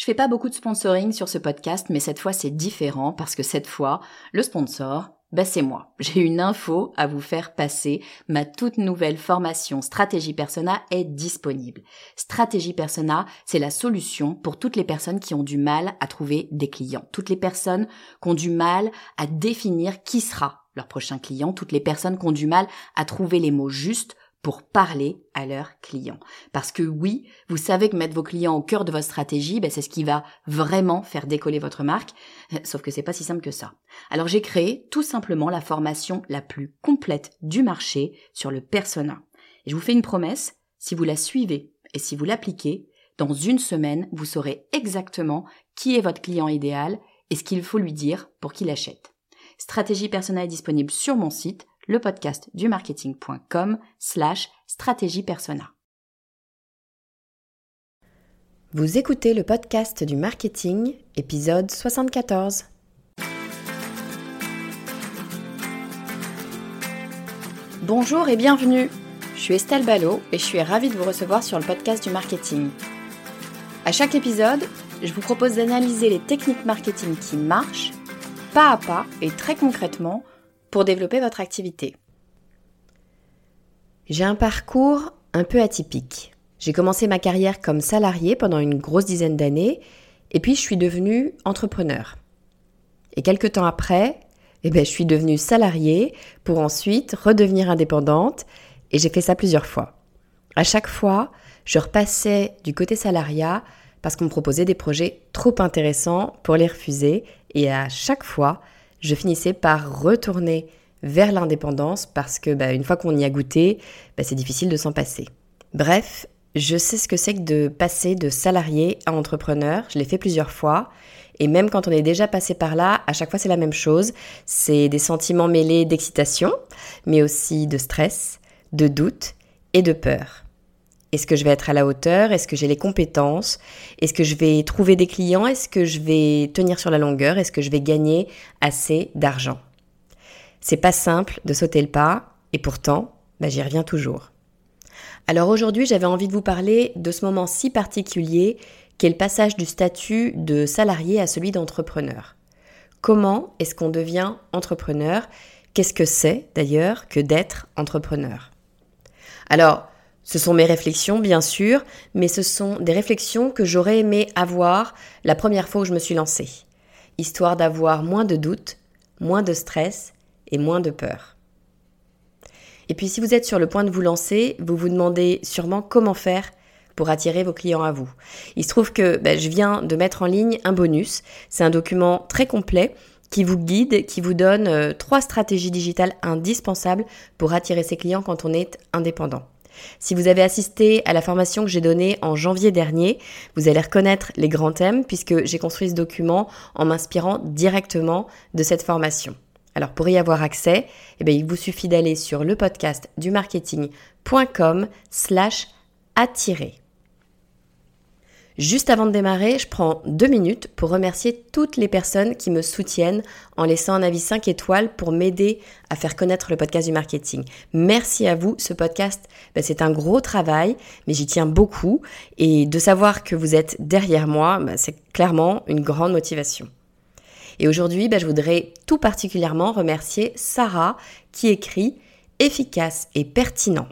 Je fais pas beaucoup de sponsoring sur ce podcast, mais cette fois c'est différent parce que cette fois, le sponsor, bah c'est moi. J'ai une info à vous faire passer. Ma toute nouvelle formation Stratégie Persona est disponible. Stratégie Persona, c'est la solution pour toutes les personnes qui ont du mal à trouver des clients. Toutes les personnes qui ont du mal à définir qui sera leur prochain client. Toutes les personnes qui ont du mal à trouver les mots justes pour parler à leurs clients. Parce que oui, vous savez que mettre vos clients au cœur de votre stratégie, ben c'est ce qui va vraiment faire décoller votre marque. Sauf que c'est pas si simple que ça. Alors j'ai créé tout simplement la formation la plus complète du marché sur le persona. Et je vous fais une promesse, si vous la suivez et si vous l'appliquez, dans une semaine, vous saurez exactement qui est votre client idéal et ce qu'il faut lui dire pour qu'il achète. Stratégie persona est disponible sur mon site le podcast du marketing.com slash stratégie persona. Vous écoutez le podcast du marketing, épisode 74. Bonjour et bienvenue. Je suis Estelle Ballot et je suis ravie de vous recevoir sur le podcast du marketing. À chaque épisode, je vous propose d'analyser les techniques marketing qui marchent, pas à pas et très concrètement, pour développer votre activité J'ai un parcours un peu atypique. J'ai commencé ma carrière comme salarié pendant une grosse dizaine d'années et puis je suis devenue entrepreneur. Et quelques temps après, eh ben, je suis devenue salariée pour ensuite redevenir indépendante et j'ai fait ça plusieurs fois. À chaque fois, je repassais du côté salariat parce qu'on me proposait des projets trop intéressants pour les refuser et à chaque fois, je finissais par retourner vers l'indépendance parce que bah, une fois qu'on y a goûté, bah, c'est difficile de s'en passer. Bref, je sais ce que c'est que de passer de salarié à entrepreneur. Je l'ai fait plusieurs fois. Et même quand on est déjà passé par là, à chaque fois c'est la même chose. C'est des sentiments mêlés d'excitation, mais aussi de stress, de doute et de peur. Est-ce que je vais être à la hauteur? Est-ce que j'ai les compétences? Est-ce que je vais trouver des clients? Est-ce que je vais tenir sur la longueur? Est-ce que je vais gagner assez d'argent? C'est pas simple de sauter le pas et pourtant, bah, j'y reviens toujours. Alors aujourd'hui, j'avais envie de vous parler de ce moment si particulier qu'est le passage du statut de salarié à celui d'entrepreneur. Comment est-ce qu'on devient entrepreneur? Qu'est-ce que c'est d'ailleurs que d'être entrepreneur? Alors, ce sont mes réflexions, bien sûr, mais ce sont des réflexions que j'aurais aimé avoir la première fois où je me suis lancée, histoire d'avoir moins de doutes, moins de stress et moins de peur. Et puis si vous êtes sur le point de vous lancer, vous vous demandez sûrement comment faire pour attirer vos clients à vous. Il se trouve que ben, je viens de mettre en ligne un bonus. C'est un document très complet qui vous guide, qui vous donne euh, trois stratégies digitales indispensables pour attirer ses clients quand on est indépendant. Si vous avez assisté à la formation que j'ai donnée en janvier dernier, vous allez reconnaître les grands thèmes puisque j'ai construit ce document en m'inspirant directement de cette formation. Alors pour y avoir accès, eh il vous suffit d'aller sur le podcast du marketing.com slash attirer. Juste avant de démarrer, je prends deux minutes pour remercier toutes les personnes qui me soutiennent en laissant un avis 5 étoiles pour m'aider à faire connaître le podcast du marketing. Merci à vous. Ce podcast, ben, c'est un gros travail, mais j'y tiens beaucoup. Et de savoir que vous êtes derrière moi, ben, c'est clairement une grande motivation. Et aujourd'hui, ben, je voudrais tout particulièrement remercier Sarah qui écrit efficace et pertinent.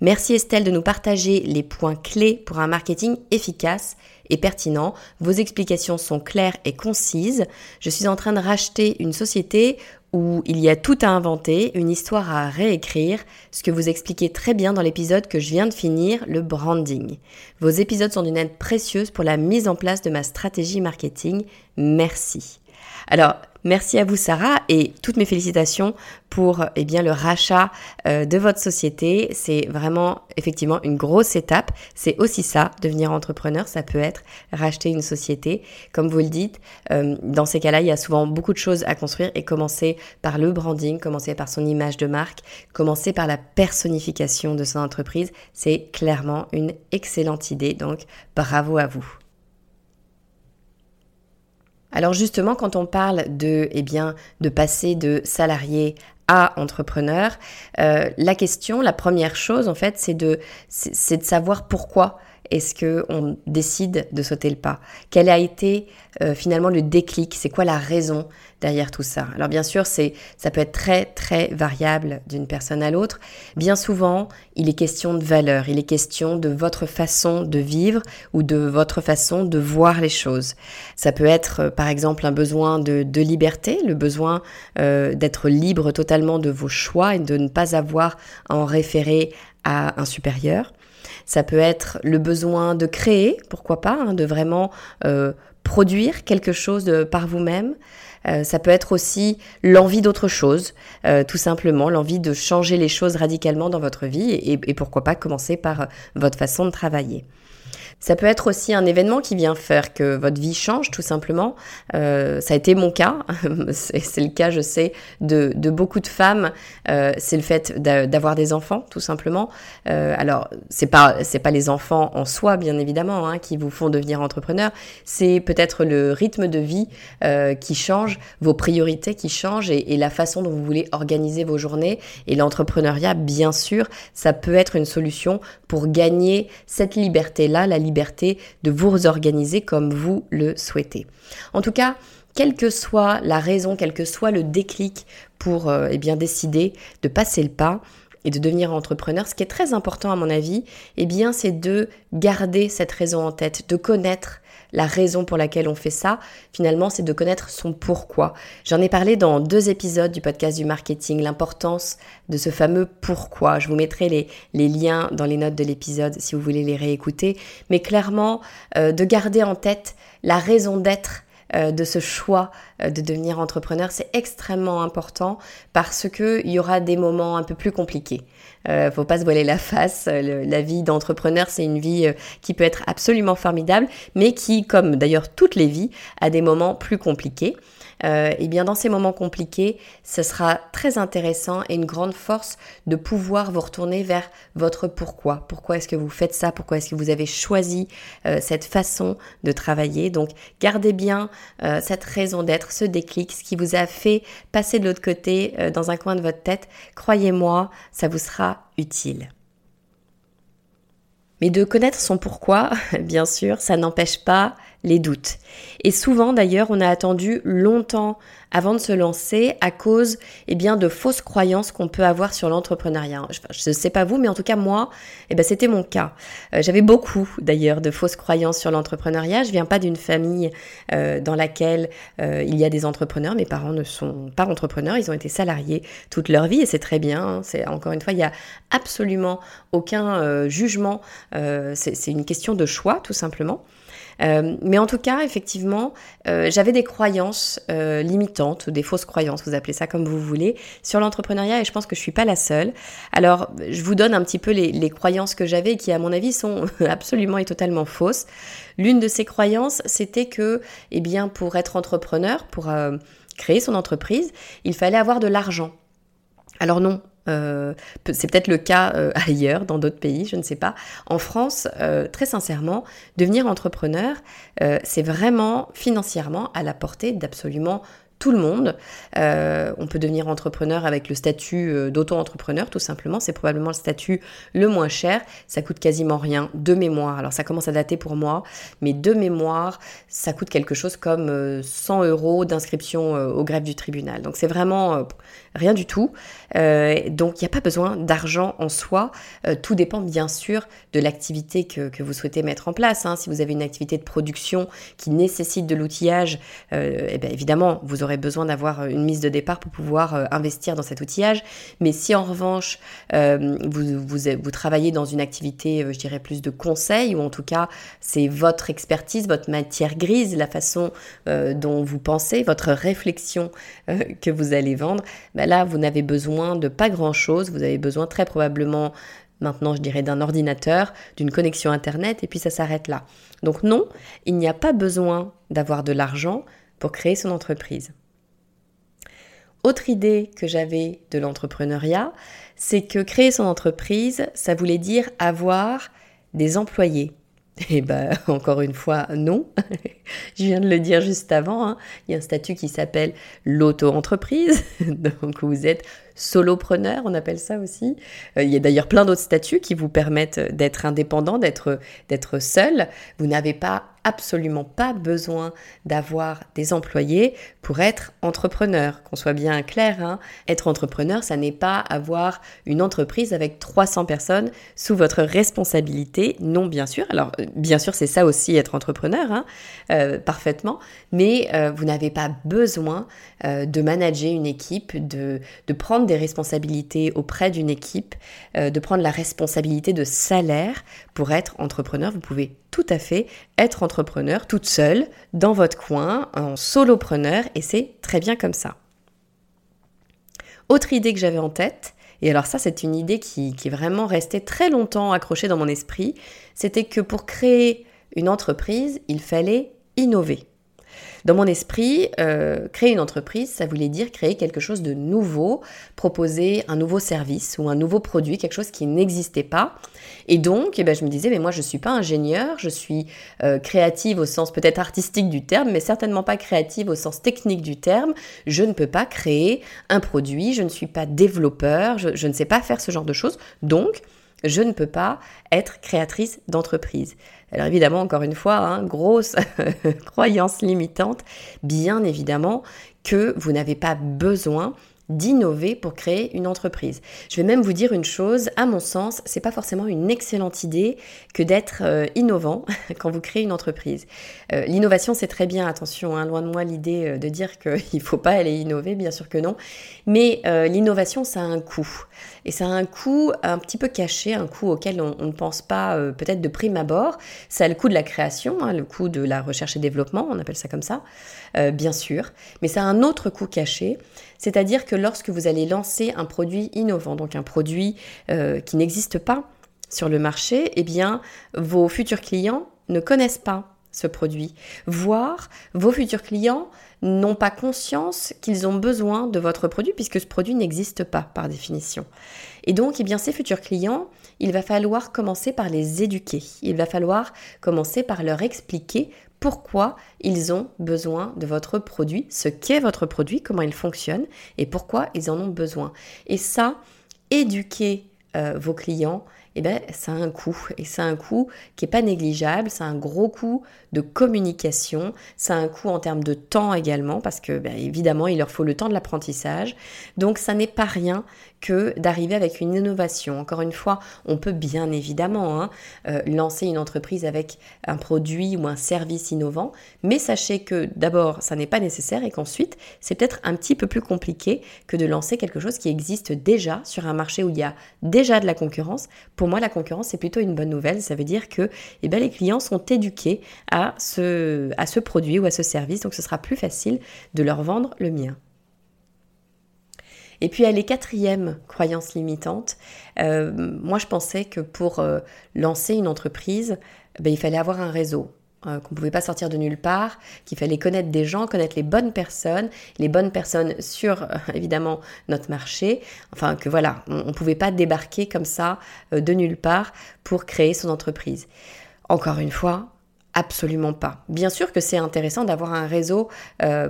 Merci Estelle de nous partager les points clés pour un marketing efficace et pertinent. Vos explications sont claires et concises. Je suis en train de racheter une société où il y a tout à inventer, une histoire à réécrire, ce que vous expliquez très bien dans l'épisode que je viens de finir, le branding. Vos épisodes sont d'une aide précieuse pour la mise en place de ma stratégie marketing. Merci. Alors, Merci à vous Sarah et toutes mes félicitations pour eh bien le rachat euh, de votre société. C'est vraiment effectivement une grosse étape. C'est aussi ça, devenir entrepreneur, ça peut être racheter une société. Comme vous le dites, euh, dans ces cas-là, il y a souvent beaucoup de choses à construire et commencer par le branding, commencer par son image de marque, commencer par la personnification de son entreprise. C'est clairement une excellente idée. Donc bravo à vous. Alors justement, quand on parle de, eh bien, de passer de salarié à entrepreneur, euh, la question, la première chose en fait, c'est de, c'est de savoir pourquoi est-ce que on décide de sauter le pas? Quel a été euh, finalement le déclic? C'est quoi la raison derrière tout ça? Alors bien sûr, c'est ça peut être très très variable d'une personne à l'autre. Bien souvent, il est question de valeur, il est question de votre façon de vivre ou de votre façon de voir les choses. Ça peut être euh, par exemple un besoin de, liberté, le besoin euh, d'être libre totalement de vos choix et de ne pas avoir à en référer à un supérieur. Ça peut être le besoin de créer, pourquoi pas, hein, de vraiment euh, produire quelque chose par vous-même. Euh, ça peut être aussi l'envie d'autre chose, euh, tout simplement, l'envie de changer les choses radicalement dans votre vie et, et pourquoi pas commencer par votre façon de travailler. Ça peut être aussi un événement qui vient faire que votre vie change tout simplement. Euh, ça a été mon cas, c'est le cas je sais de, de beaucoup de femmes. Euh, c'est le fait d'avoir des enfants tout simplement. Euh, alors c'est pas c'est pas les enfants en soi bien évidemment hein, qui vous font devenir entrepreneur. C'est peut-être le rythme de vie euh, qui change, vos priorités qui changent et, et la façon dont vous voulez organiser vos journées. Et l'entrepreneuriat bien sûr ça peut être une solution pour gagner cette liberté là, la de vous organiser comme vous le souhaitez. En tout cas, quelle que soit la raison, quel que soit le déclic pour euh, eh bien décider de passer le pas et de devenir entrepreneur, ce qui est très important à mon avis, eh bien c'est de garder cette raison en tête, de connaître la raison pour laquelle on fait ça, finalement, c'est de connaître son pourquoi. J'en ai parlé dans deux épisodes du podcast du marketing, l'importance de ce fameux pourquoi. Je vous mettrai les, liens dans les notes de l'épisode si vous voulez les réécouter. Mais clairement, euh, de garder en tête la raison d'être euh, de ce choix euh, de devenir entrepreneur, c'est extrêmement important parce que il y aura des moments un peu plus compliqués. Euh, faut pas se voiler la face. la vie d'entrepreneur, c'est une vie qui peut être absolument formidable, mais qui, comme d'ailleurs toutes les vies, a des moments plus compliqués euh, eh bien dans ces moments compliqués, ce sera très intéressant et une grande force de pouvoir vous retourner vers votre pourquoi. Pourquoi est-ce que vous faites ça? Pourquoi est-ce que vous avez choisi euh, cette façon de travailler? Donc gardez bien euh, cette raison d'être, ce déclic, ce qui vous a fait passer de l'autre côté dans un coin de votre tête. Croyez-moi, ça vous sera utile. Mais de connaître son pourquoi, bien sûr, ça n'empêche pas les doutes. Et souvent d'ailleurs, on a attendu longtemps avant de se lancer à cause eh bien de fausses croyances qu'on peut avoir sur l'entrepreneuriat. Je ne sais pas vous, mais en tout cas moi, eh ben c'était mon cas. Euh, j'avais beaucoup d'ailleurs de fausses croyances sur l'entrepreneuriat. Je viens pas d'une famille euh, dans laquelle euh, il y a des entrepreneurs. Mes parents ne sont pas entrepreneurs, ils ont été salariés toute leur vie et c'est très bien. Hein. C'est encore une fois, il y a absolument aucun jugement. c'est une question de choix tout simplement. Euh, mais en tout cas, effectivement, euh, j'avais des croyances euh, limitantes, des fausses croyances, vous appelez ça comme vous voulez, sur l'entrepreneuriat et je pense que je suis pas la seule. Alors, je vous donne un petit peu les, les croyances que j'avais qui, à mon avis, sont absolument et totalement fausses. L'une de ces croyances, c'était que, eh bien, pour être entrepreneur, pour créer son entreprise, il fallait avoir de l'argent. Alors non, euh, c'est peut-être le cas euh, ailleurs, dans d'autres pays, je ne sais pas. En France, euh, très sincèrement, devenir entrepreneur, c'est vraiment financièrement à la portée d'absolument tout le monde. Euh, on peut devenir entrepreneur avec le statut euh, d'auto-entrepreneur, tout simplement. C'est probablement le statut le moins cher. Ça coûte quasiment rien. De mémoire, alors ça commence à dater pour moi, mais de mémoire, ça coûte quelque chose comme 100 euh, euros d'inscription au greffe du tribunal. Donc c'est vraiment rien du tout. donc il n'y a pas besoin d'argent en soi. tout dépend bien sûr de l'activité que, vous souhaitez mettre en place. Hein. Si vous avez une activité de production qui nécessite de l'outillage, eh bien, évidemment, vous aurez besoin d'avoir euh, une mise de départ pour pouvoir euh, investir dans cet outillage. Mais si en revanche, euh, vous, travaillez dans une activité, je dirais, plus de conseil, ou en tout cas, c'est votre expertise, votre matière grise, la façon dont vous pensez, votre réflexion que vous allez vendre, ben là, vous n'avez besoin de pas grand-chose. Vous avez besoin très probablement maintenant je dirais d'un ordinateur, d'une connexion Internet, et puis ça s'arrête là. Donc non, il n'y a pas besoin d'avoir de l'argent pour créer son entreprise. Autre idée que j'avais de l'entrepreneuriat, c'est que créer son entreprise, ça voulait dire avoir des employés. Et eh ben, encore une fois, non. Je viens de le dire juste avant. Hein. Il y a un statut qui s'appelle l'auto-entreprise. Donc, vous êtes solopreneur, on appelle ça aussi. Euh, il y a d'ailleurs plein d'autres statuts qui vous permettent d'être indépendant, d'être d'être seul. Vous n'avez pas absolument pas besoin d'avoir des employés pour être entrepreneur. Qu'on soit bien clair, hein. être entrepreneur, ça n'est pas avoir une entreprise avec 300 personnes sous votre responsabilité. Non, bien sûr. Alors, euh, bien sûr, c'est ça aussi être entrepreneur, hein, euh, parfaitement. Mais euh, vous n'avez pas besoin de manager une équipe, de, de, prendre des responsabilités auprès d'une équipe, de prendre la responsabilité de salaire pour être entrepreneur. Vous pouvez tout à fait être entrepreneur toute seule, dans votre coin, en solopreneur, et c'est très bien comme ça. Autre idée que j'avais en tête, et alors ça c'est une idée qui, est vraiment restée très longtemps accrochée dans mon esprit, c'était que pour créer une entreprise, il fallait innover. Dans mon esprit, euh, créer une entreprise, ça voulait dire créer quelque chose de nouveau, proposer un nouveau service ou un nouveau produit, quelque chose qui n'existait pas. Et donc, eh ben, je me disais, mais moi, je ne suis pas ingénieur, je suis euh, créative au sens peut-être artistique du terme, mais certainement pas créative au sens technique du terme. Je ne peux pas créer un produit, je ne suis pas développeur, je, je ne sais pas faire ce genre de choses. Donc, je ne peux pas être créatrice d'entreprise. Alors évidemment, encore une fois, hein, grosse croyance limitante, bien évidemment que vous n'avez pas besoin d'innover pour créer une entreprise. Je vais même vous dire une chose, à mon sens, c'est pas forcément une excellente idée que d'être euh, innovant quand vous créez une entreprise. Euh, l'innovation, c'est très bien, attention, hein, loin de moi l'idée euh, de dire qu'il faut pas aller innover, bien sûr que non, mais l'innovation, ça a un coût. Et ça a un coût un petit peu caché, un coût auquel on, ne pense pas peut-être de prime abord. Ça a le coût de la création, hein, le coût de la recherche et développement, on appelle ça comme ça, bien sûr, mais ça a un autre coût caché, c'est-à-dire que lorsque vous allez lancer un produit innovant, donc un produit euh, qui n'existe pas sur le marché, eh vos futurs clients ne connaissent pas ce produit, voire vos futurs clients n'ont pas conscience qu'ils ont besoin de votre produit puisque ce produit n'existe pas par définition. Et donc, eh bien, ces futurs clients, il va falloir commencer par les éduquer. Il va falloir commencer par leur expliquer pourquoi ils ont besoin de votre produit, ce qu'est votre produit, comment il fonctionne et pourquoi ils en ont besoin. Et ça, éduquer euh, vos clients, eh ben, ça a un coût. Et ça a un coût qui n'est pas négligeable, ça a un gros coût de communication, ça a un coût en termes de temps également, parce que ben, évidemment, il leur faut le temps de l'apprentissage. Donc ça n'est pas rien que d'arriver avec une innovation. Encore une fois, on peut bien évidemment hein, euh, lancer une entreprise avec un produit ou un service innovant, mais sachez que d'abord, ça n'est pas nécessaire et qu'ensuite, c'est peut-être un petit peu plus compliqué que de lancer quelque chose qui existe déjà sur un marché où il y a déjà de la concurrence. Pour moi, la concurrence, c'est plutôt une bonne nouvelle. Ça veut dire que eh bien, les clients sont éduqués à ce produit ou à ce service, donc ce sera plus facile de leur vendre le mien. Et puis elle est quatrième croyance limitante. Euh, moi, je pensais que pour euh, lancer une entreprise, ben, il fallait avoir un réseau. Euh, qu'on ne pouvait pas sortir de nulle part, qu'il fallait connaître des gens, connaître les bonnes personnes, les bonnes personnes sur évidemment notre marché, enfin que voilà, on ne pouvait pas débarquer comme ça de nulle part pour créer son entreprise. Encore une fois, absolument pas. Bien sûr que c'est intéressant d'avoir un réseau,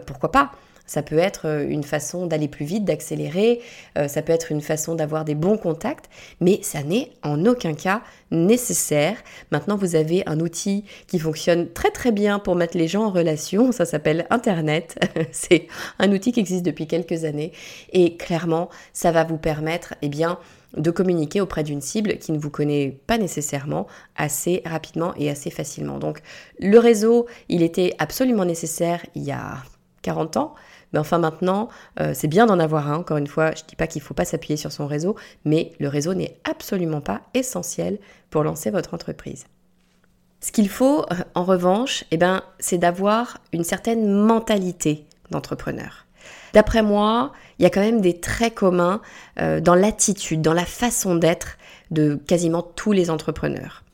pourquoi pas ça peut être euh, une façon d'aller plus vite, d'accélérer, euh, ça peut être une façon d'avoir des bons contacts, mais ça n'est en aucun cas nécessaire. Maintenant, vous avez un outil qui fonctionne très très bien pour mettre les gens en relation, ça s'appelle Internet. C'est un outil qui existe depuis quelques années et clairement, ça va vous permettre, eh bien, de communiquer auprès d'une cible qui ne vous connaît pas nécessairement assez rapidement et assez facilement. Donc le réseau, il était absolument nécessaire il y a 40 ans. Mais enfin maintenant, euh, c'est bien d'en avoir un. Encore une fois, je ne dis pas qu'il ne faut pas s'appuyer sur son réseau, mais le réseau n'est absolument pas essentiel pour lancer votre entreprise. Ce qu'il faut, euh, en revanche, eh ben, c'est d'avoir une certaine mentalité d'entrepreneur. D'après moi, il y a quand même des traits communs euh, dans l'attitude, dans la façon d'être de quasiment tous les entrepreneurs.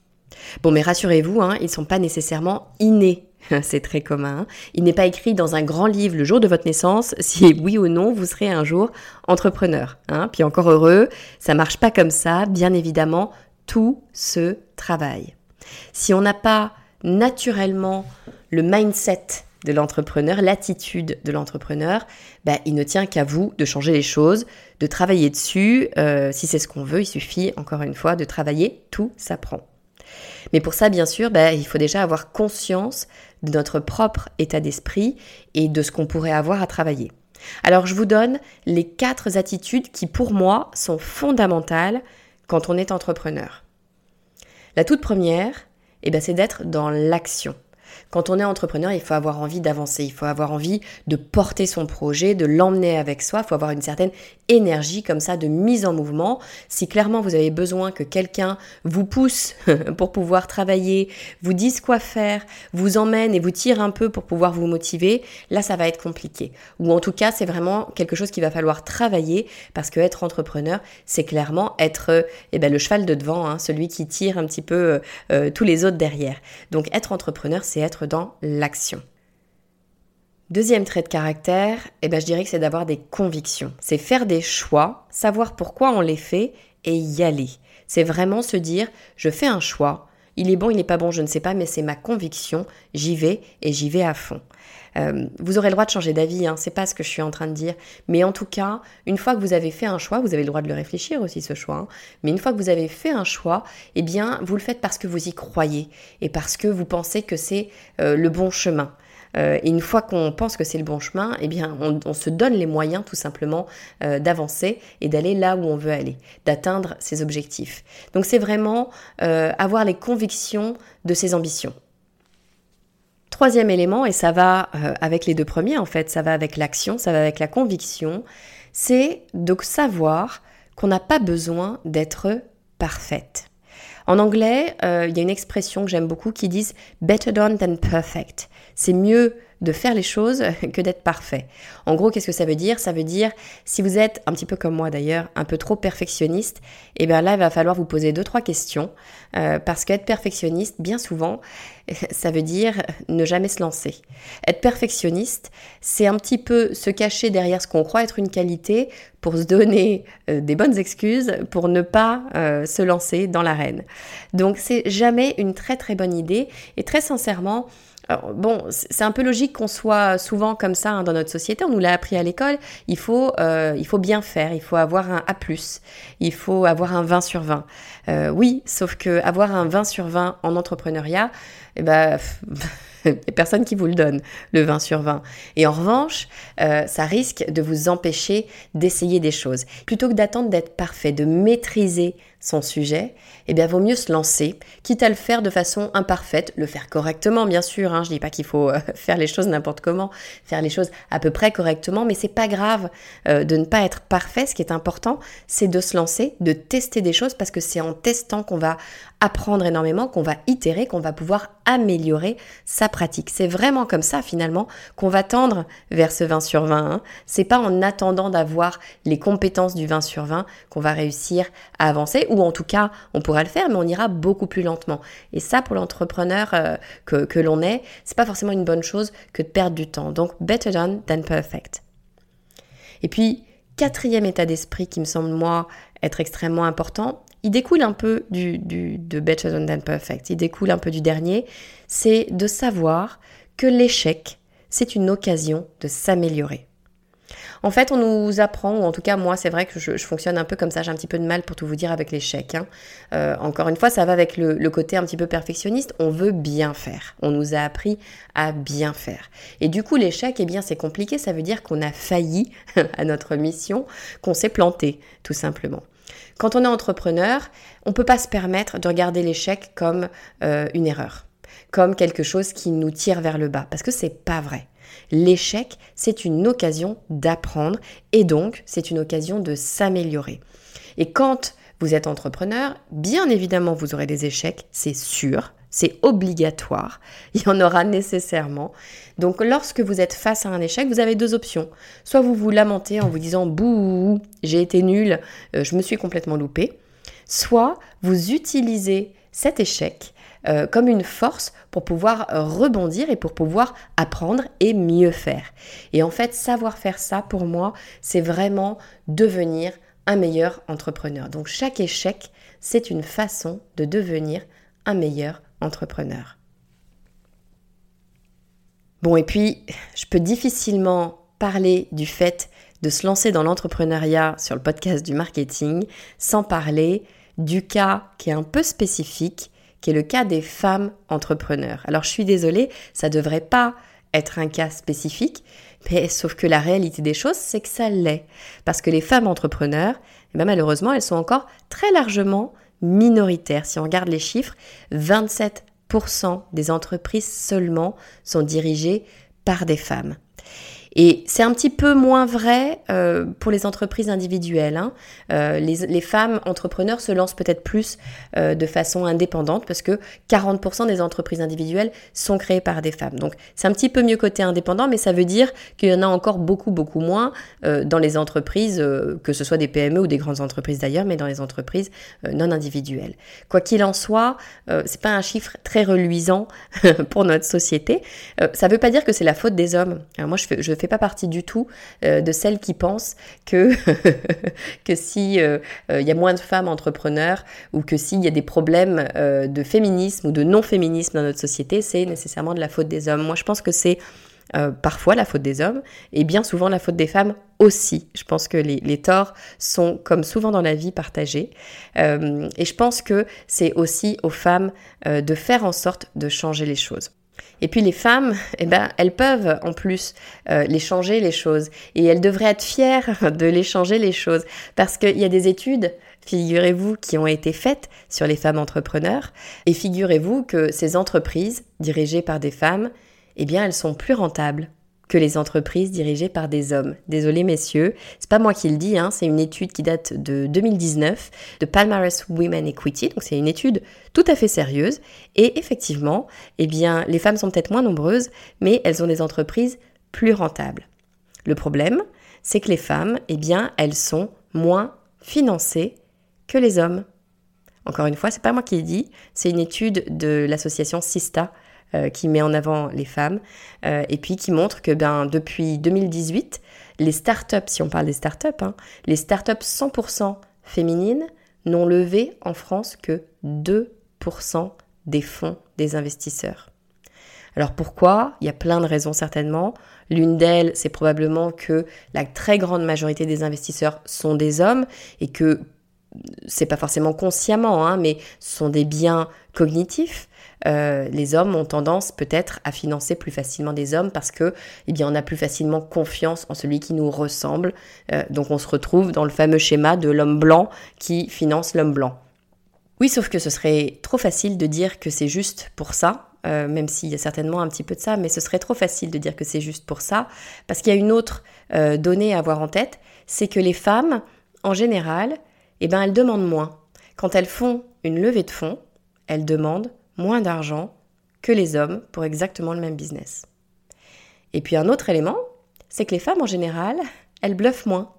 Bon, mais rassurez-vous, hein, ils ne sont pas nécessairement innés c'est très commun. Il n'est pas écrit dans un grand livre le jour de votre naissance si oui ou non vous serez un jour entrepreneur. Hein. Puis encore heureux, ça marche pas comme ça. Bien évidemment, tout se travaille. Si on n'a pas naturellement le mindset de l'entrepreneur, l'attitude de l'entrepreneur, bah, il ne tient qu'à vous de changer les choses, de travailler dessus. Euh, si c'est ce qu'on veut, il suffit, encore une fois, de travailler, tout s'apprend. Mais pour ça, bien sûr, bah, il faut déjà avoir conscience de notre propre état d'esprit et de ce qu'on pourrait avoir à travailler. Alors je vous donne les quatre attitudes qui pour moi sont fondamentales quand on est entrepreneur. La toute première, eh ben, c'est d'être dans l'action. Quand on est entrepreneur, il faut avoir envie d'avancer, il faut avoir envie de porter son projet, de l'emmener avec soi, il faut avoir une certaine énergie comme ça de mise en mouvement. Si clairement vous avez besoin que quelqu'un vous pousse pour pouvoir travailler, vous dise quoi faire, vous emmène et vous tire un peu pour pouvoir vous motiver, là ça va être compliqué. Ou en tout cas, c'est vraiment quelque chose qu'il va falloir travailler parce que être entrepreneur, c'est clairement être eh ben, le cheval de devant, hein, celui qui tire un petit peu euh, euh, tous les autres derrière. Donc être entrepreneur, c'est être dans l'action. Deuxième trait de caractère, eh ben, je dirais que c'est d'avoir des convictions. C'est faire des choix, savoir pourquoi on les fait et y aller. C'est vraiment se dire, je fais un choix, il est bon, il n'est pas bon, je ne sais pas, mais c'est ma conviction, j'y vais et j'y vais à fond. Euh, vous aurez le droit de changer d'avis, hein, c'est pas ce que je suis en train de dire, mais en tout cas, une fois que vous avez fait un choix, vous avez le droit de le réfléchir aussi ce choix, hein, mais une fois que vous avez fait un choix, eh bien, vous le faites parce que vous y croyez et parce que vous pensez que c'est euh, le bon chemin. Euh, et une fois qu'on pense que c'est le bon chemin, eh bien, on, se donne les moyens tout simplement euh, d'avancer et d'aller là où on veut aller, d'atteindre ses objectifs. Donc c'est vraiment euh, avoir les convictions de ses ambitions. Troisième élément, et ça va avec les deux premiers en fait, ça va avec l'action, ça va avec la conviction, c'est de savoir qu'on n'a pas besoin d'être parfaite. En anglais, il y a une expression que j'aime beaucoup qui dit better done than perfect. C'est mieux de faire les choses que d'être parfait. En gros, qu'est-ce que ça veut dire? Ça veut dire, si vous êtes un petit peu comme moi d'ailleurs, un peu trop perfectionniste, et eh bien là, il va falloir vous poser deux, trois questions, euh, parce qu'être perfectionniste, bien souvent, ça veut dire ne jamais se lancer. Être perfectionniste, c'est un petit peu se cacher derrière ce qu'on croit être une qualité pour se donner euh, des bonnes excuses pour ne pas euh, se lancer dans l'arène. Donc c'est jamais une très très bonne idée et très sincèrement, bon, c'est un peu logique qu'on soit souvent comme ça hein, dans notre société. On nous l'a appris à l'école. Il faut, euh, il faut bien faire. Il faut avoir un A+. Il faut avoir un 20 sur 20. Euh, oui, sauf que avoir un 20 sur 20 en entrepreneuriat, eh ben, il n'y a personne qui vous le donne, le 20 sur 20. Et en revanche, euh, ça risque de vous empêcher d'essayer des choses. Plutôt que d'attendre d'être parfait, de maîtriser son sujet, eh bien, vaut mieux se lancer, quitte à le faire de façon imparfaite, le faire correctement, bien sûr. Hein. Je dis pas qu'il faut euh, faire les choses n'importe comment, faire les choses à peu près correctement, mais c'est pas grave euh, de ne pas être parfait. Ce qui est important, c'est de se lancer, de tester des choses, parce que c'est en testant qu'on va apprendre énormément, qu'on va itérer, qu'on va pouvoir améliorer sa pratique. C'est vraiment comme ça finalement qu'on va tendre vers ce 20 sur 20. Hein. C'est pas en attendant d'avoir les compétences du 20 sur 20 qu'on va réussir à avancer, ou en tout cas on pourra le faire, mais on ira beaucoup plus lentement. Et ça pour l'entrepreneur euh, que, que l'on est, c'est pas forcément une bonne chose que de perdre du temps. Donc better done than perfect. Et puis quatrième état d'esprit qui me semble moi être extrêmement important, il découle un peu du, de Better Than Perfect, il découle un peu du dernier, c'est de savoir que l'échec, c'est une occasion de s'améliorer. En fait, on nous apprend, ou en tout cas moi, c'est vrai que je, fonctionne un peu comme ça, j'ai un petit peu de mal pour tout vous dire avec l'échec. Hein. Euh, encore une fois, ça va avec le, le, côté un petit peu perfectionniste, on veut bien faire. On nous a appris à bien faire. Et du coup, l'échec, eh bien, c'est compliqué, ça veut dire qu'on a failli à notre mission, qu'on s'est planté, tout simplement. Quand on est entrepreneur, on ne peut pas se permettre de regarder l'échec comme euh, une erreur, comme quelque chose qui nous tire vers le bas, parce que c'est pas vrai. L'échec, c'est une occasion d'apprendre et donc c'est une occasion de s'améliorer. Et quand vous êtes entrepreneur, bien évidemment vous aurez des échecs, c'est sûr, c'est obligatoire. Il y en aura nécessairement. Donc lorsque vous êtes face à un échec, vous avez deux options. Soit vous vous lamentez en vous disant bouh, j'ai été nul, euh, je me suis complètement loupé. Soit vous utilisez cet échec euh, comme une force pour pouvoir rebondir et pour pouvoir apprendre et mieux faire. Et en fait, savoir faire ça, pour moi, c'est vraiment devenir un meilleur entrepreneur. Donc chaque échec, c'est une façon de devenir un meilleur entrepreneur. Bon, et puis, je peux difficilement parler du fait de se lancer dans l'entrepreneuriat sur le podcast du marketing sans parler du cas qui est un peu spécifique, qui est le cas des femmes entrepreneurs. Alors je suis désolée, ça ne devrait pas être un cas spécifique, mais sauf que la réalité des choses, c'est que ça l'est. Parce que les femmes entrepreneurs, eh ben, malheureusement, elles sont encore très largement minoritaires. Si on regarde les chiffres, 27% des entreprises seulement sont dirigées par des femmes. Et c'est un petit peu moins vrai euh, pour les entreprises individuelles. Hein. Euh, les, femmes entrepreneurs se lancent peut-être plus euh, de façon indépendante parce que 40% des entreprises individuelles sont créées par des femmes. Donc c'est un petit peu mieux côté indépendant, mais ça veut dire qu'il y en a encore beaucoup, beaucoup moins dans les entreprises, que ce soit des PME ou des grandes entreprises d'ailleurs, mais dans les entreprises non individuelles. Quoi qu'il en soit, c'est pas un chiffre très reluisant pour notre société. ça veut pas dire que c'est la faute des hommes. Alors moi, je fais, je fais pas partie du tout euh, de celles qui pensent que, que si il euh, euh, y a moins de femmes entrepreneurs ou que s'il y a des problèmes de féminisme ou de non-féminisme dans notre société, c'est nécessairement de la faute des hommes. Moi, je pense que c'est parfois la faute des hommes et bien souvent la faute des femmes aussi. Je pense que les, les torts sont, comme souvent dans la vie, partagés. et je pense que c'est aussi aux femmes de faire en sorte de changer les choses. Et puis les femmes, eh ben, elles peuvent en plus euh, les changer les choses. Et elles devraient être fières de les changer les choses. Parce qu'il y a des études, figurez-vous, qui ont été faites sur les femmes entrepreneurs. Et figurez-vous que ces entreprises dirigées par des femmes, eh bien, elles sont plus rentables que les entreprises dirigées par des hommes. Désolé messieurs, c'est pas moi qui le dis, hein, c'est une étude qui date de 2019 de Palmarès Women Equity, donc c'est une étude tout à fait sérieuse. Et effectivement, eh bien, les femmes sont peut-être moins nombreuses, mais elles ont des entreprises plus rentables. Le problème, c'est que les femmes, eh bien, elles sont moins financées que les hommes. Encore une fois, c'est pas moi qui le dis, c'est une étude de l'association Sista euh, qui met en avant les femmes euh, et puis qui montre que ben, depuis 2018, les startups, si on parle des startups, hein, les startups 100% féminines n'ont levé en France que 2% des fonds des investisseurs. Alors pourquoi? Il y a plein de raisons certainement. L'une d'elles, c'est probablement que la très grande majorité des investisseurs sont des hommes et que c'est pas forcément consciemment, hein, mais ce sont des biens cognitifs. Euh, les hommes ont tendance peut-être à financer plus facilement des hommes parce que, eh bien, on a plus facilement confiance en celui qui nous ressemble. Euh, donc, on se retrouve dans le fameux schéma de l'homme blanc qui finance l'homme blanc. Oui, sauf que ce serait trop facile de dire que c'est juste pour ça, euh, même s'il y a certainement un petit peu de ça, mais ce serait trop facile de dire que c'est juste pour ça, parce qu'il y a une autre donnée à avoir en tête, c'est que les femmes, en général, eh ben, elles demandent moins. Quand elles font une levée de fonds, elles demandent moins d'argent que les hommes pour exactement le même business. Et puis un autre élément, c'est que les femmes en général, elles bluffent moins.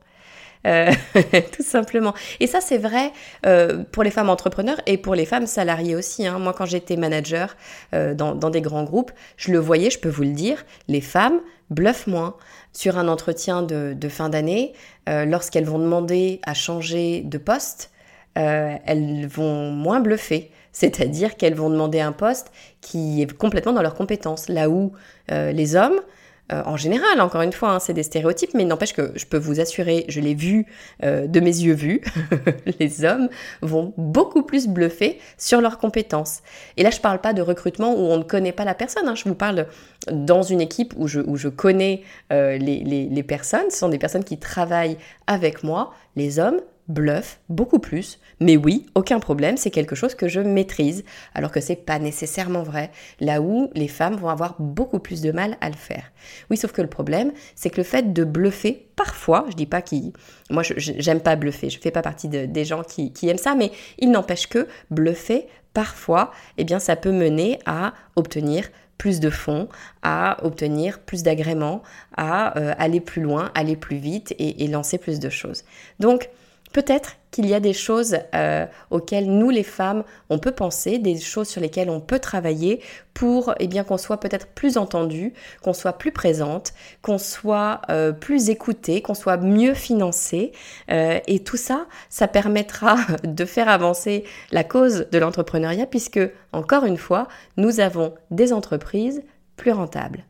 Euh, tout simplement. Et ça, c'est vrai euh, pour les femmes entrepreneurs et pour les femmes salariées aussi. Hein. Moi, quand j'étais manager euh, dans, des grands groupes, je le voyais, je peux vous le dire, les femmes bluffent moins. Sur un entretien de, fin d'année, lorsqu'elles vont demander à changer de poste, elles vont moins bluffer. C'est-à-dire qu'elles vont demander un poste qui est complètement dans leurs compétences, là où euh, les hommes, euh, en général, encore une fois, hein, c'est des stéréotypes, mais n'empêche que je peux vous assurer, je l'ai vu euh, de mes yeux vus, les hommes vont beaucoup plus bluffer sur leurs compétences. Et là, je ne parle pas de recrutement où on ne connaît pas la personne, hein. je vous parle dans une équipe où je, où je connais les, les, les personnes, ce sont des personnes qui travaillent avec moi, les hommes bluff beaucoup plus, mais oui, aucun problème, c'est quelque chose que je maîtrise, alors que c'est pas nécessairement vrai, là où les femmes vont avoir beaucoup plus de mal à le faire. Oui, sauf que le problème, c'est que le fait de bluffer, parfois, je dis pas qui, moi j'aime pas bluffer, je fais pas partie des gens qui, aiment ça, mais il n'empêche que bluffer, parfois, eh bien ça peut mener à obtenir plus de fonds, à obtenir plus d'agréments, à euh, aller plus loin, aller plus vite et, et lancer plus de choses. Donc, Peut-être qu'il y a des choses euh, auxquelles nous les femmes on peut penser, des choses sur lesquelles on peut travailler pour eh bien qu'on soit peut-être plus entendu, qu'on soit plus présente, qu'on soit euh, plus écouté, qu'on soit mieux financé euh, et tout ça, ça permettra de faire avancer la cause de l'entrepreneuriat puisque encore une fois, nous avons des entreprises plus rentables.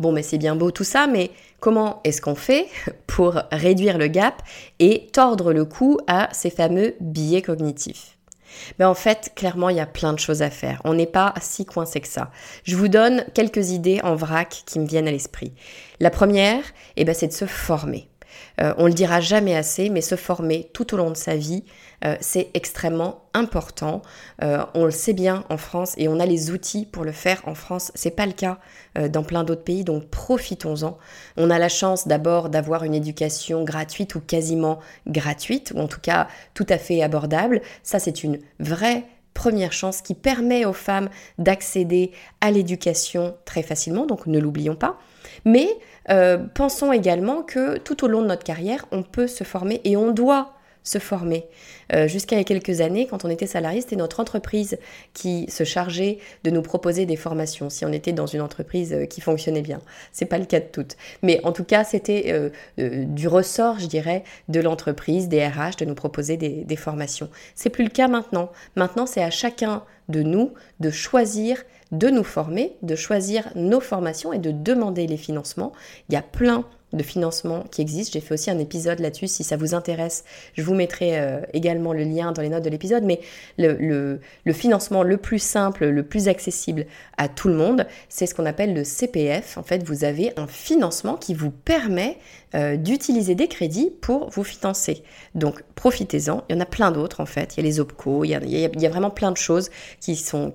Bon, mais c'est bien beau tout ça, mais comment est-ce qu'on fait pour réduire le gap et tordre le cou à ces fameux billets cognitifs? Mais en fait, clairement, il y a plein de choses à faire. On n'est pas si coincé que ça. Je vous donne quelques idées en vrac qui me viennent à l'esprit. La première, eh ben, c'est de se former. Euh, on le dira jamais assez, mais se former tout au long de sa vie, euh, c'est extrêmement important. Euh, on le sait bien en France et on a les outils pour le faire en France. C'est pas le cas dans plein d'autres pays, donc profitons-en. On a la chance d'abord d'avoir une éducation gratuite ou quasiment gratuite, ou en tout cas tout à fait abordable. Ça, c'est une vraie première chance qui permet aux femmes d'accéder à l'éducation très facilement, donc ne l'oublions pas. Mais euh, pensons également que tout au long de notre carrière, on peut se former et on doit se former. Euh, jusqu'à y a quelques années, quand on était salarié, c'était notre entreprise qui se chargeait de nous proposer des formations, si on était dans une entreprise euh, qui fonctionnait bien. C'est pas le cas de toutes. Mais en tout cas, c'était du ressort, je dirais, de l'entreprise, des RH, de nous proposer des, des formations. C'est plus le cas maintenant. Maintenant, c'est à chacun de nous de choisir de nous former, de choisir nos formations et de demander les financements. Il y a plein de financement qui existe. J'ai fait aussi un épisode là-dessus. Si ça vous intéresse, je vous mettrai euh, également le lien dans les notes de l'épisode. Mais le, financement le plus simple, le plus accessible à tout le monde, c'est ce qu'on appelle le CPF. En fait, vous avez un financement qui vous permet euh, d'utiliser des crédits pour vous financer. Donc, profitez-en. Il y en a plein d'autres, en fait. Il y a les OPCO, il y a, vraiment plein de choses qui sont,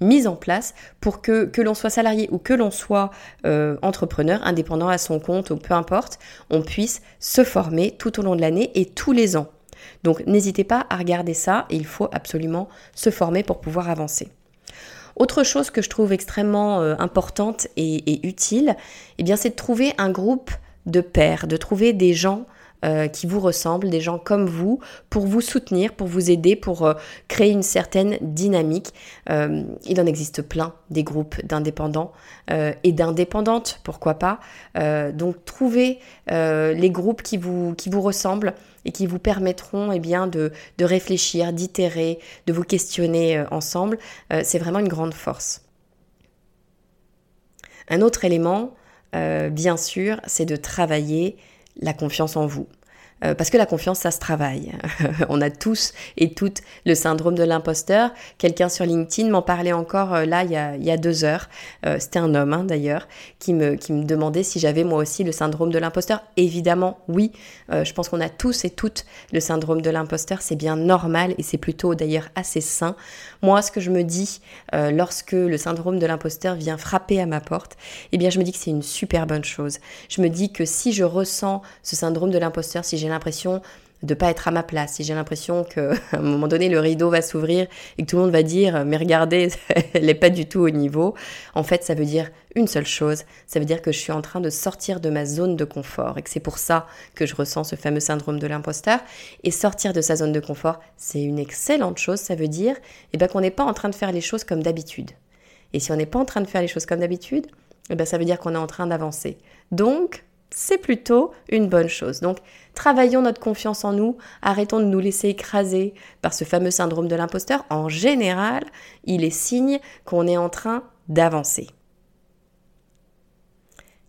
mises en place pour que, que l'on soit salarié ou que l'on soit euh, entrepreneur, indépendant à son compte peu importe, on puisse se former tout au long de l'année et tous les ans. Donc n'hésitez pas à regarder ça il faut absolument se former pour pouvoir avancer. Autre chose que je trouve extrêmement euh, importante et, utile, eh bien c'est de trouver un groupe de pairs, de trouver des gens euh, qui vous ressemblent, des gens comme vous, pour vous soutenir, pour vous aider, pour euh, créer une certaine dynamique. Euh, il en existe plein des groupes d'indépendants et d'indépendantes, pourquoi pas. donc trouvez les groupes qui vous, qui vous ressemblent et qui vous permettront eh bien, de, de réfléchir, d'itérer, de vous questionner ensemble. C'est vraiment une grande force. Un autre élément, bien sûr, c'est de travailler la confiance en vous. Euh, parce que la confiance, ça se travaille. on a tous et toutes le syndrome de l'imposteur. Quelqu'un sur LinkedIn m'en parlait encore euh, là il y, a, il y, a, deux heures. Euh, C'était un homme hein, d'ailleurs qui me, qui me demandait si j'avais moi aussi le syndrome de l'imposteur. Évidemment, oui. Euh, je pense qu'on a tous et toutes le syndrome de l'imposteur. C'est bien normal et c'est plutôt d'ailleurs assez sain. Moi, ce que je me dis lorsque le syndrome de l'imposteur vient frapper à ma porte, eh bien, je me dis que c'est une super bonne chose. Je me dis que si je ressens ce syndrome de l'imposteur, si j'ai l'impression de pas être à ma place, si j'ai l'impression qu'à un moment donné le rideau va s'ouvrir et que tout le monde va dire mais regardez, elle n'est pas du tout au niveau, en fait ça veut dire une seule chose, ça veut dire que je suis en train de sortir de ma zone de confort et que c'est pour ça que je ressens ce fameux syndrome de l'imposteur. Et sortir de sa zone de confort, c'est une excellente chose, ça veut dire eh ben, qu'on n'est pas en train de faire les choses comme d'habitude. Et si on n'est pas en train de faire les choses comme d'habitude, eh ben, ça veut dire qu'on est en train d'avancer. Donc, c'est plutôt une bonne chose. Donc, travaillons notre confiance en nous, arrêtons de nous laisser écraser par ce fameux syndrome de l'imposteur. En général, il est signe qu'on est en train d'avancer.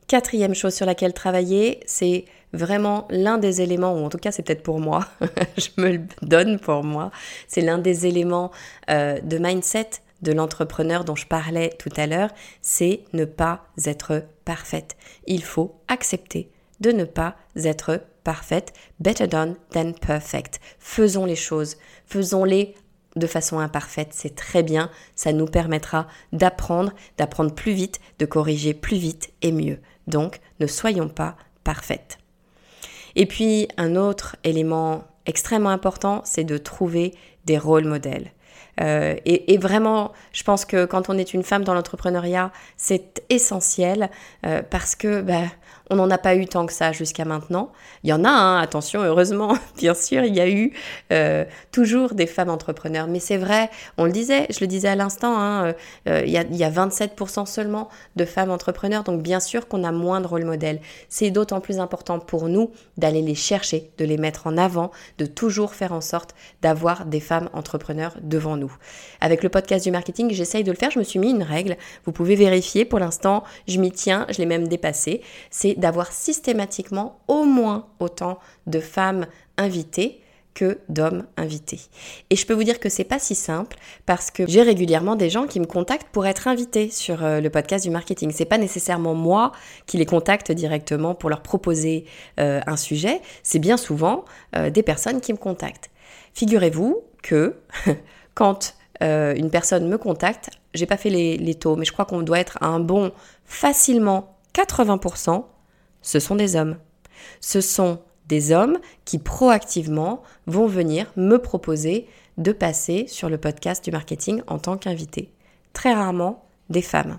Quatrième chose sur laquelle travailler, c'est vraiment l'un des éléments, ou en tout cas c'est peut-être pour moi, je me le donne pour moi, c'est l'un des éléments euh, de mindset de l'entrepreneur dont je parlais tout à l'heure, c'est ne pas être parfaite. Il faut accepter de ne pas être parfaite. Better done than perfect. Faisons les choses, faisons-les de façon imparfaite, c'est très bien, ça nous permettra d'apprendre, d'apprendre plus vite, de corriger plus vite et mieux. Donc, ne soyons pas parfaites. Et puis, un autre élément extrêmement important, c'est de trouver des rôles modèles. Euh, et, vraiment, je pense que quand on est une femme dans l'entrepreneuriat, c'est essentiel euh, parce que bah, on n'en a pas eu tant que ça jusqu'à maintenant. Il y en a, hein, attention, heureusement, bien sûr, il y a eu euh, toujours des femmes entrepreneurs. Mais c'est vrai, on le disait, je le disais à l'instant, hein, euh, euh, il, y a, il y a 27% seulement de femmes entrepreneurs. Donc bien sûr qu'on a moins de rôle modèle. C'est d'autant plus important pour nous d'aller les chercher, de les mettre en avant, de toujours faire en sorte d'avoir des femmes entrepreneurs devant nous. Avec le podcast du marketing, j'essaye de le faire. Je me suis mis une règle. Vous pouvez vérifier. Pour l'instant, je m'y tiens. Je l'ai même dépassé. C'est d'avoir systématiquement au moins autant de femmes invitées que d'hommes invités. Et je peux vous dire que c'est pas si simple parce que j'ai régulièrement des gens qui me contactent pour être invités sur euh, le podcast du marketing. C'est pas nécessairement moi qui les contacte directement pour leur proposer euh, un sujet, c'est bien souvent euh, des personnes qui me contactent. Figurez-vous que quand une personne me contacte, j'ai pas fait les, les taux, mais je crois qu'on doit être à un bon facilement 80%, ce sont des hommes. Ce sont des hommes qui proactivement vont venir me proposer de passer sur le podcast du marketing en tant qu'invité. Très rarement des femmes.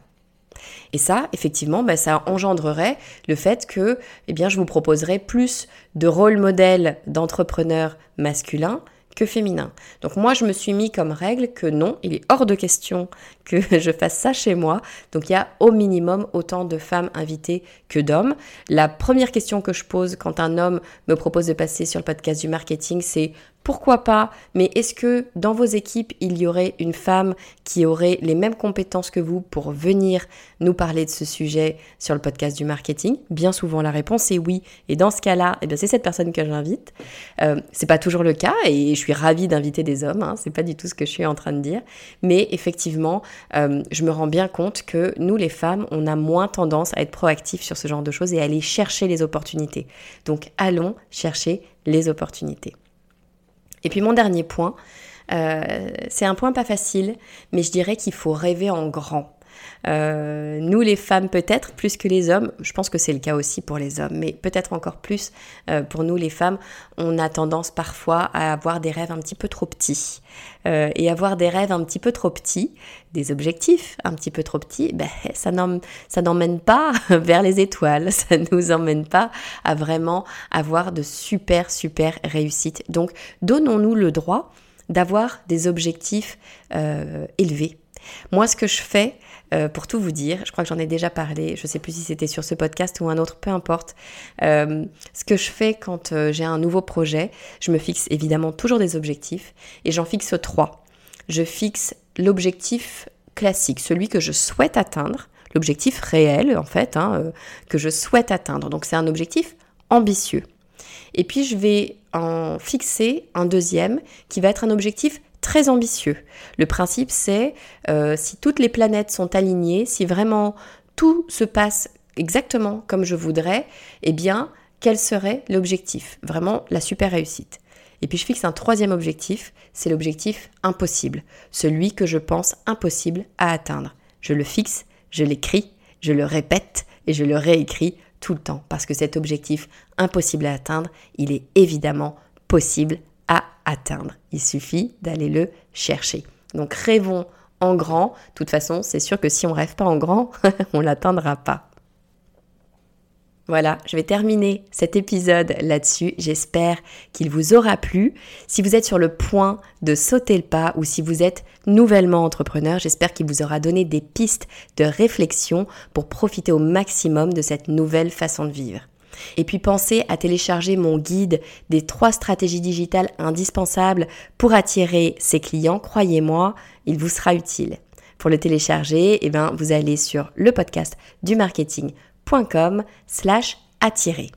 Et ça, effectivement, bah, ça engendrerait le fait que eh bien, je vous proposerai plus de rôles modèles d'entrepreneurs masculins que féminin. Donc moi, je me suis mis comme règle que non, il est hors de question que je fasse ça chez moi. Donc il y a au minimum autant de femmes invitées que d'hommes. La première question que je pose quand un homme me propose de passer sur le podcast du marketing, c'est pourquoi pas, mais est-ce que dans vos équipes, il y aurait une femme qui aurait les mêmes compétences que vous pour venir nous parler de ce sujet sur le podcast du marketing? Bien souvent, la réponse est oui. Et dans ce cas-là, eh c'est cette personne que j'invite. Euh, c'est pas toujours le cas et je suis ravie d'inviter des hommes. Hein, c'est pas du tout ce que je suis en train de dire. Mais effectivement, euh, je me rends bien compte que nous, les femmes, on a moins tendance à être proactifs sur ce genre de choses et à aller chercher les opportunités. Donc, allons chercher les opportunités. Et puis mon dernier point, euh, c'est un point pas facile, mais je dirais qu'il faut rêver en grand. Euh, nous les femmes peut-être plus que les hommes, je pense que c'est le cas aussi pour les hommes, mais peut-être encore plus euh, pour nous les femmes, on a tendance parfois à avoir des rêves un petit peu trop petits. Euh, et avoir des rêves un petit peu trop petits, des objectifs un petit peu trop petits, ben, ça n'emmène pas vers les étoiles, ça ne nous emmène pas à vraiment avoir de super super réussites. Donc donnons-nous le droit d'avoir des objectifs élevés. Moi, ce que je fais, euh, pour tout vous dire, je crois que j'en ai déjà parlé, je ne sais plus si c'était sur ce podcast ou un autre, peu importe. Euh, ce que je fais quand euh, j'ai un nouveau projet, je me fixe évidemment toujours des objectifs et j'en fixe trois. Je fixe l'objectif classique, celui que je souhaite atteindre, l'objectif réel en fait, hein, que je souhaite atteindre. Donc c'est un objectif ambitieux. Et puis je vais en fixer un deuxième qui va être un objectif très ambitieux. Le principe, c'est euh, si toutes les planètes sont alignées, si vraiment tout se passe exactement comme je voudrais, eh bien, quel serait l'objectif? Vraiment la super réussite. Et puis je fixe un troisième objectif, c'est l'objectif impossible, celui que je pense impossible à atteindre. Je le fixe, je l'écris, je le répète et je le réécris tout le temps, parce que cet objectif impossible à atteindre, il est évidemment possible atteindre. Il suffit d'aller le chercher. Donc rêvons en grand. De toute façon, c'est sûr que si on rêve pas en grand, on l'atteindra pas. Voilà, je vais terminer cet épisode là-dessus. J'espère qu'il vous aura plu. Si vous êtes sur le point de sauter le pas ou si vous êtes nouvellement entrepreneur, j'espère qu'il vous aura donné des pistes de réflexion pour profiter au maximum de cette nouvelle façon de vivre. Et puis pensez à télécharger mon guide des trois stratégies digitales indispensables pour attirer ses clients. Croyez-moi, il vous sera utile. Pour le télécharger, eh ben, vous allez sur le podcast du marketing.com slash attirer.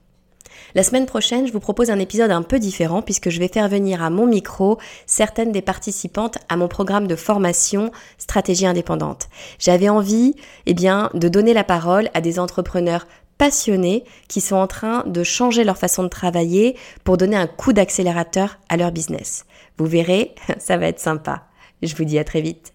La semaine prochaine, je vous propose un épisode un peu différent puisque je vais faire venir à mon micro certaines des participantes à mon programme de formation stratégie indépendante. J'avais envie, eh bien, de donner la parole à des entrepreneurs passionnés qui sont en train de changer leur façon de travailler pour donner un coup d'accélérateur à leur business. Vous verrez, ça va être sympa. Je vous dis à très vite.